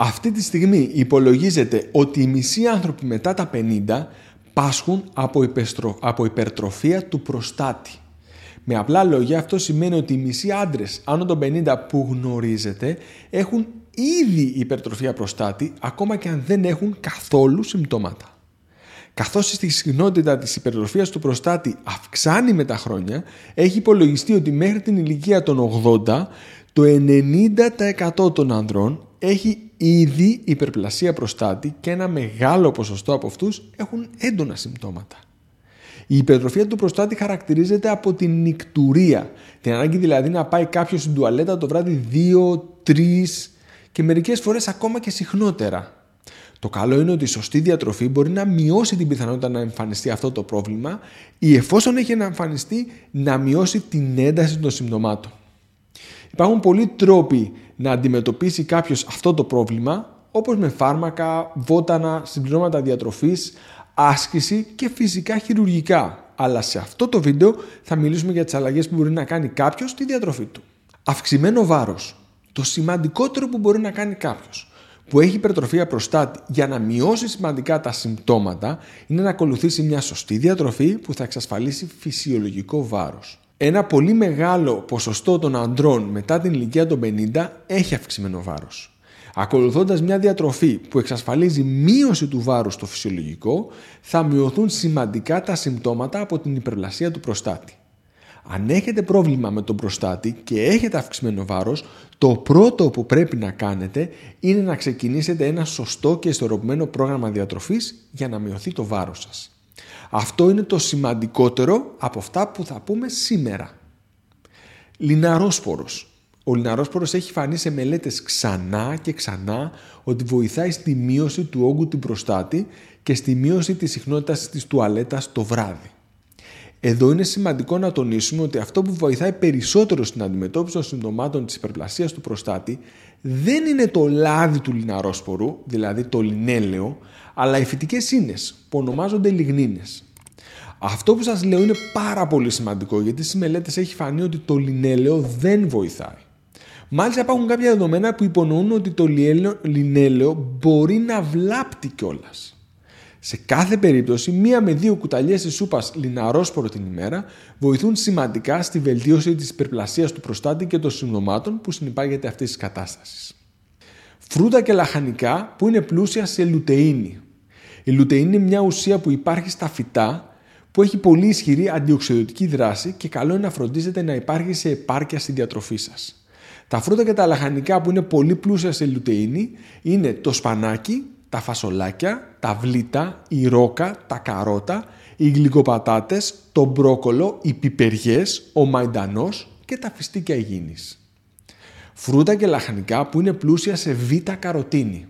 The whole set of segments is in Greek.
Αυτή τη στιγμή υπολογίζεται ότι οι μισοί άνθρωποι μετά τα 50 πάσχουν από, από υπερτροφία του προστάτη. Με απλά λόγια αυτό σημαίνει ότι οι μισοί άντρες άνω των 50 που γνωρίζετε έχουν ήδη υπερτροφία προστάτη ακόμα και αν δεν έχουν καθόλου συμπτώματα. Καθώς η συχνότητα της υπερτροφίας του προστάτη αυξάνει με τα χρόνια, έχει υπολογιστεί ότι μέχρι την ηλικία των 80 το 90% των ανδρών έχει ήδη υπερπλασία προστάτη και ένα μεγάλο ποσοστό από αυτούς έχουν έντονα συμπτώματα. Η υπερτροφία του προστάτη χαρακτηρίζεται από την νικτουρία, την ανάγκη δηλαδή να πάει κάποιος στην τουαλέτα το βράδυ 2, 3 και μερικές φορές ακόμα και συχνότερα. Το καλό είναι ότι η σωστή διατροφή μπορεί να μειώσει την πιθανότητα να εμφανιστεί αυτό το πρόβλημα ή εφόσον έχει να εμφανιστεί να μειώσει την ένταση των συμπτωμάτων. Υπάρχουν πολλοί τρόποι να αντιμετωπίσει κάποιος αυτό το πρόβλημα όπως με φάρμακα, βότανα, συμπληρώματα διατροφής, άσκηση και φυσικά χειρουργικά. Αλλά σε αυτό το βίντεο θα μιλήσουμε για τις αλλαγές που μπορεί να κάνει κάποιος στη διατροφή του. Αυξημένο βάρος. Το σημαντικότερο που μπορεί να κάνει κάποιος που έχει υπερτροφία προστάτη για να μειώσει σημαντικά τα συμπτώματα είναι να ακολουθήσει μια σωστή διατροφή που θα εξασφαλίσει φυσιολογικό βάρος. Ένα πολύ μεγάλο ποσοστό των αντρών μετά την ηλικία των 50 έχει αυξημένο βάρος. Ακολουθώντας μια διατροφή που εξασφαλίζει μείωση του βάρους στο φυσιολογικό, θα μειωθούν σημαντικά τα συμπτώματα από την υπερλασία του προστάτη. Αν έχετε πρόβλημα με τον προστάτη και έχετε αυξημένο βάρος, το πρώτο που πρέπει να κάνετε είναι να ξεκινήσετε ένα σωστό και ισορροπημένο πρόγραμμα διατροφής για να μειωθεί το βάρος σας. Αυτό είναι το σημαντικότερο από αυτά που θα πούμε σήμερα. Λιναρόσπορος. Ο λιναρόσπορος έχει φανεί σε μελέτες ξανά και ξανά ότι βοηθάει στη μείωση του όγκου του προστάτη και στη μείωση της συχνότητας της τουαλέτας το βράδυ. Εδώ είναι σημαντικό να τονίσουμε ότι αυτό που βοηθάει περισσότερο στην αντιμετώπιση των συμπτωμάτων της υπερπλασίας του προστάτη δεν είναι το λάδι του λιναρόσπορου, δηλαδή το λινέλαιο, αλλά οι φυτικές ίνες που ονομάζονται λιγνίνες. Αυτό που σας λέω είναι πάρα πολύ σημαντικό γιατί στις μελέτες έχει φανεί ότι το λινέλαιο δεν βοηθάει. Μάλιστα υπάρχουν κάποια δεδομένα που υπονοούν ότι το λινέλαιο μπορεί να βλάπτει κιόλας. Σε κάθε περίπτωση, μία με δύο κουταλιές της σούπας λιναρόσπορο την ημέρα βοηθούν σημαντικά στη βελτίωση της υπερπλασίας του προστάτη και των συμπτωμάτων που συνεπάγεται αυτής της κατάστασης. Φρούτα και λαχανικά που είναι πλούσια σε λουτεΐνη. Η λουτεΐνη είναι μια ουσία που υπάρχει στα φυτά που έχει πολύ ισχυρή αντιοξυδοτική δράση και καλό είναι να φροντίζετε να υπάρχει σε επάρκεια στη διατροφή σας. Τα φρούτα και τα λαχανικά που είναι πολύ πλούσια σε λουτεΐνη είναι το σπανάκι, τα φασολάκια, τα βλήτα, η ρόκα, τα καρότα, οι γλυκοπατάτες, το μπρόκολο, οι πιπεριές, ο μαϊντανός και τα φιστίκια υγιεινής. Φρούτα και λαχανικά που είναι πλούσια σε β-καροτίνη.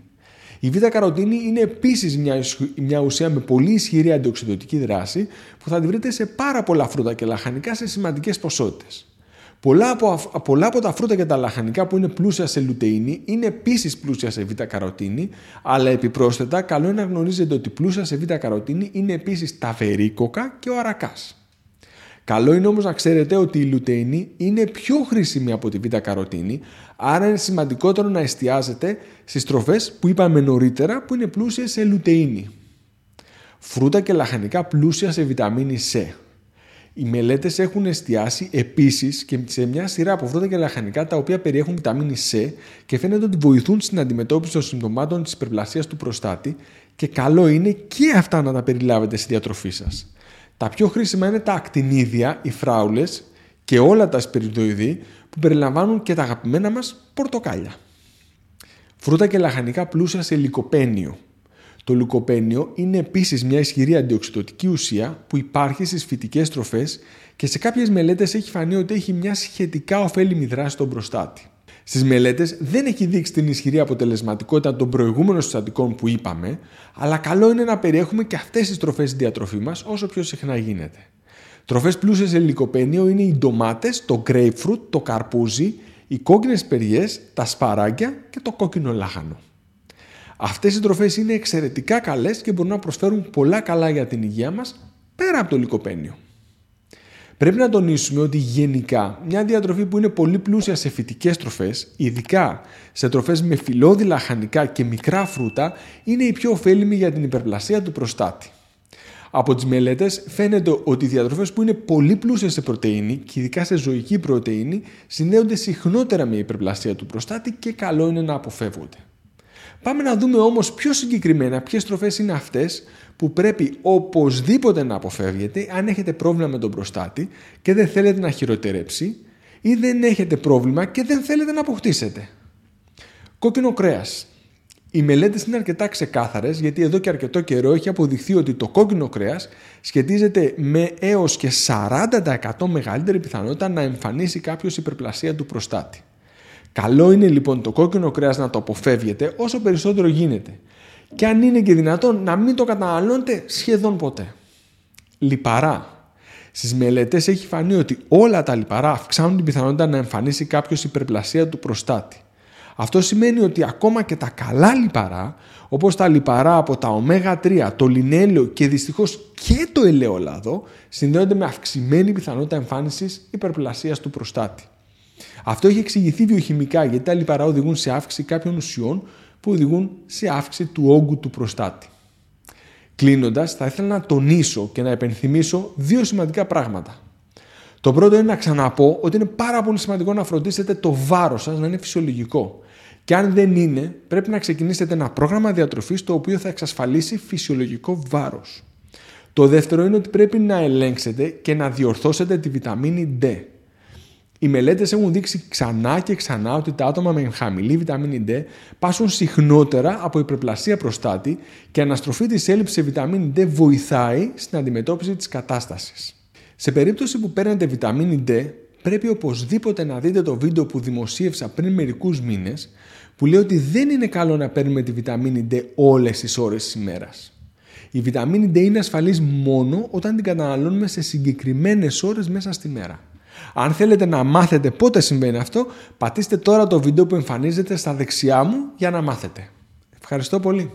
Η β-καροτίνη είναι επίσης μια, μια ουσία με πολύ ισχυρή αντιοξυδοτική δράση που θα τη βρείτε σε πάρα πολλά φρούτα και λαχανικά σε σημαντικές ποσότητες. Πολλά από, πολλά από τα φρούτα και τα λαχανικά που είναι πλούσια σε λουτεΐνη είναι επίσης πλούσια σε β-καροτίνη, αλλά επιπρόσθετα καλό είναι να γνωρίζετε ότι πλούσια σε β-καροτίνη είναι επίσης τα βερίκοκα και ο αρακάς. Καλό είναι όμως να ξέρετε ότι η λουτεΐνη είναι πιο χρήσιμη από τη β-καροτίνη, άρα είναι σημαντικότερο να εστιάζετε στις τροφές που είπαμε νωρίτερα που είναι πλούσιες σε λουτεΐνη. Φρούτα και λαχανικά πλούσια σε βιταμίνη C. Οι μελέτες έχουν εστιάσει επίσης και σε μια σειρά από φρούτα και λαχανικά τα οποία περιέχουν βιταμίνη C και φαίνεται ότι βοηθούν στην αντιμετώπιση των συμπτωμάτων της υπερπλασίας του προστάτη και καλό είναι και αυτά να τα περιλάβετε στη διατροφή σας. Τα πιο χρήσιμα είναι τα ακτινίδια, οι φράουλες και όλα τα σπιριδοειδή που περιλαμβάνουν και τα αγαπημένα μας πορτοκάλια. Φρούτα και λαχανικά πλούσια σε λικοπένιο. Το λικοπένιο είναι επίσης μια ισχυρή αντιοξυδοτική ουσία που υπάρχει στις φυτικές τροφές και σε κάποιες μελέτες έχει φανεί ότι έχει μια σχετικά ωφέλιμη δράση στον προστάτη. Στις μελέτες δεν έχει δείξει την ισχυρή αποτελεσματικότητα των προηγούμενων συστατικών που είπαμε, αλλά καλό είναι να περιέχουμε και αυτές τις τροφέ στη διατροφή μας όσο πιο συχνά γίνεται. Τροφέ πλούσιες σε λικοπένιο είναι οι ντομάτες, το grapefruit, το καρπούζι, οι κόκκινες περιέ, τα σπαράγγια και το κόκκινο λάχανο. Αυτές οι τροφές είναι εξαιρετικά καλές και μπορούν να προσφέρουν πολλά καλά για την υγεία μας πέρα από το λικοπένιο. Πρέπει να τονίσουμε ότι γενικά μια διατροφή που είναι πολύ πλούσια σε φυτικές τροφές, ειδικά σε τροφές με φιλόδη λαχανικά και μικρά φρούτα, είναι η πιο ωφέλιμη για την υπερπλασία του προστάτη. Από τις μελέτες φαίνεται ότι οι διατροφές που είναι πολύ πλούσιες σε πρωτεΐνη και ειδικά σε ζωική πρωτεΐνη συνδέονται συχνότερα με υπερπλασία του προστάτη και καλό είναι να αποφεύγονται. Πάμε να δούμε όμως πιο συγκεκριμένα ποιες τροφές είναι αυτές που πρέπει οπωσδήποτε να αποφεύγετε αν έχετε πρόβλημα με τον προστάτη και δεν θέλετε να χειροτερέψει ή δεν έχετε πρόβλημα και δεν θέλετε να αποκτήσετε. Κόκκινο κρέας. Οι μελέτες είναι αρκετά ξεκάθαρες γιατί εδώ και αρκετό καιρό έχει αποδειχθεί ότι το κόκκινο κρέας σχετίζεται με έως και 40% μεγαλύτερη πιθανότητα να εμφανίσει κάποιος υπερπλασία του προστάτη. Καλό είναι λοιπόν το κόκκινο κρέας να το αποφεύγετε όσο περισσότερο γίνεται και αν είναι και δυνατόν να μην το καταναλώνετε σχεδόν ποτέ. Λιπαρά. Στις μελέτες έχει φανεί ότι όλα τα λιπαρά αυξάνουν την πιθανότητα να εμφανίσει κάποιος υπερπλασία του προστάτη. Αυτό σημαίνει ότι ακόμα και τα καλά λιπαρά, όπως τα λιπαρά από τα ω3, το λινέλαιο και δυστυχώς και το ελαιόλαδο, συνδέονται με αυξημένη πιθανότητα εμφάνισης υπερπλασίας του προστάτη. Αυτό έχει εξηγηθεί βιοχημικά γιατί τα λιπαρά οδηγούν σε αύξηση κάποιων ουσιών που οδηγούν σε αύξηση του όγκου του προστάτη. Κλείνοντας, θα ήθελα να τονίσω και να επενθυμίσω δύο σημαντικά πράγματα. Το πρώτο είναι να ξαναπώ ότι είναι πάρα πολύ σημαντικό να φροντίσετε το βάρος σας να είναι φυσιολογικό. Και αν δεν είναι, πρέπει να ξεκινήσετε ένα πρόγραμμα διατροφής το οποίο θα εξασφαλίσει φυσιολογικό βάρος. Το δεύτερο είναι ότι πρέπει να ελέγξετε και να διορθώσετε τη βιταμίνη D. Οι μελέτες έχουν δείξει ξανά και ξανά ότι τα άτομα με χαμηλή βιταμίνη D πάσουν συχνότερα από υπερπλασία προστάτη και η αναστροφή της έλλειψης σε βιταμίνη D βοηθάει στην αντιμετώπιση της κατάστασης. Σε περίπτωση που παίρνετε βιταμίνη D, πρέπει οπωσδήποτε να δείτε το βίντεο που δημοσίευσα πριν μερικούς μήνες που λέει ότι δεν είναι καλό να παίρνουμε τη βιταμίνη D όλες τις ώρες της ημέρας. Η βιταμίνη D είναι ασφαλής μόνο όταν την καταναλώνουμε σε συγκεκριμένες ώρες μέσα στη μέρα. Αν θέλετε να μάθετε πότε συμβαίνει αυτό, πατήστε τώρα το βίντεο που εμφανίζεται στα δεξιά μου για να μάθετε. Ευχαριστώ πολύ.